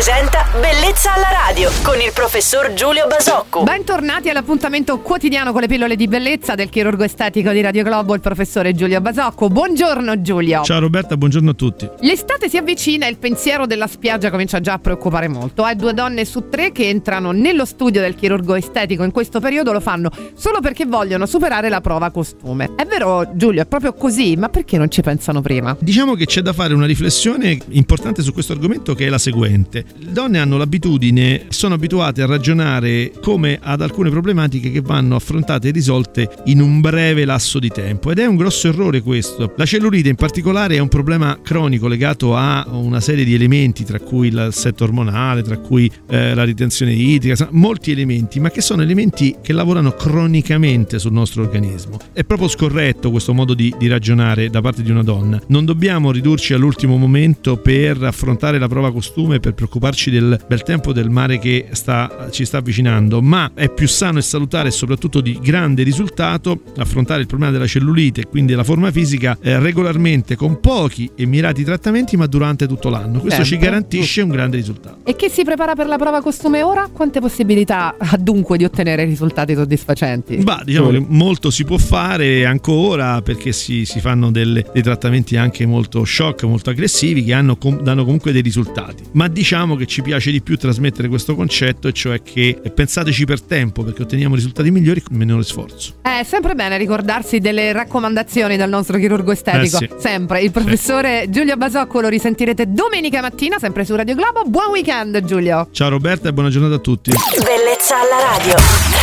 presenta Bellezza alla radio con il professor Giulio Basocco. Bentornati all'appuntamento quotidiano con le pillole di bellezza del chirurgo estetico di Radio Globo, il professore Giulio Basocco. Buongiorno Giulio. Ciao Roberta, buongiorno a tutti. L'estate si avvicina e il pensiero della spiaggia comincia già a preoccupare molto. Hai due donne su tre che entrano nello studio del chirurgo estetico in questo periodo lo fanno solo perché vogliono superare la prova costume. È vero Giulio, è proprio così, ma perché non ci pensano prima? Diciamo che c'è da fare una riflessione importante su questo argomento che è la seguente. Le donne hanno l'abitudine, sono abituate a ragionare come ad alcune problematiche che vanno affrontate e risolte in un breve lasso di tempo ed è un grosso errore questo. La cellulite in particolare è un problema cronico legato a una serie di elementi tra cui l'assetto ormonale, tra cui eh, la ritenzione idrica, molti elementi, ma che sono elementi che lavorano cronicamente sul nostro organismo. È proprio scorretto questo modo di, di ragionare da parte di una donna. Non dobbiamo ridurci all'ultimo momento per affrontare la prova costume, per preoccuparci del bel tempo del mare che sta, ci sta avvicinando, ma è più sano e salutare e soprattutto di grande risultato affrontare il problema della cellulite e quindi della forma fisica eh, regolarmente con pochi e mirati trattamenti, ma durante tutto l'anno. Questo Sempre. ci garantisce un grande risultato. E chi si prepara per la prova costume ora? Quante possibilità ha dunque di ottenere risultati soddisfacenti? Bah, diciamo che molto si può fare ancora perché si, si fanno delle, dei trattamenti anche molto shock, molto aggressivi che hanno, danno comunque dei risultati. Ma diciamo che ci piace di più trasmettere questo concetto, e cioè che pensateci per tempo perché otteniamo risultati migliori con minore sforzo. È sempre bene ricordarsi delle raccomandazioni dal nostro chirurgo estetico. Eh sì. Sempre. Il professore sì. Giulio Basocco lo risentirete domenica mattina, sempre su Radio Globo. Buon weekend, Giulio. Ciao Roberta e buona giornata a tutti. Bellezza alla radio.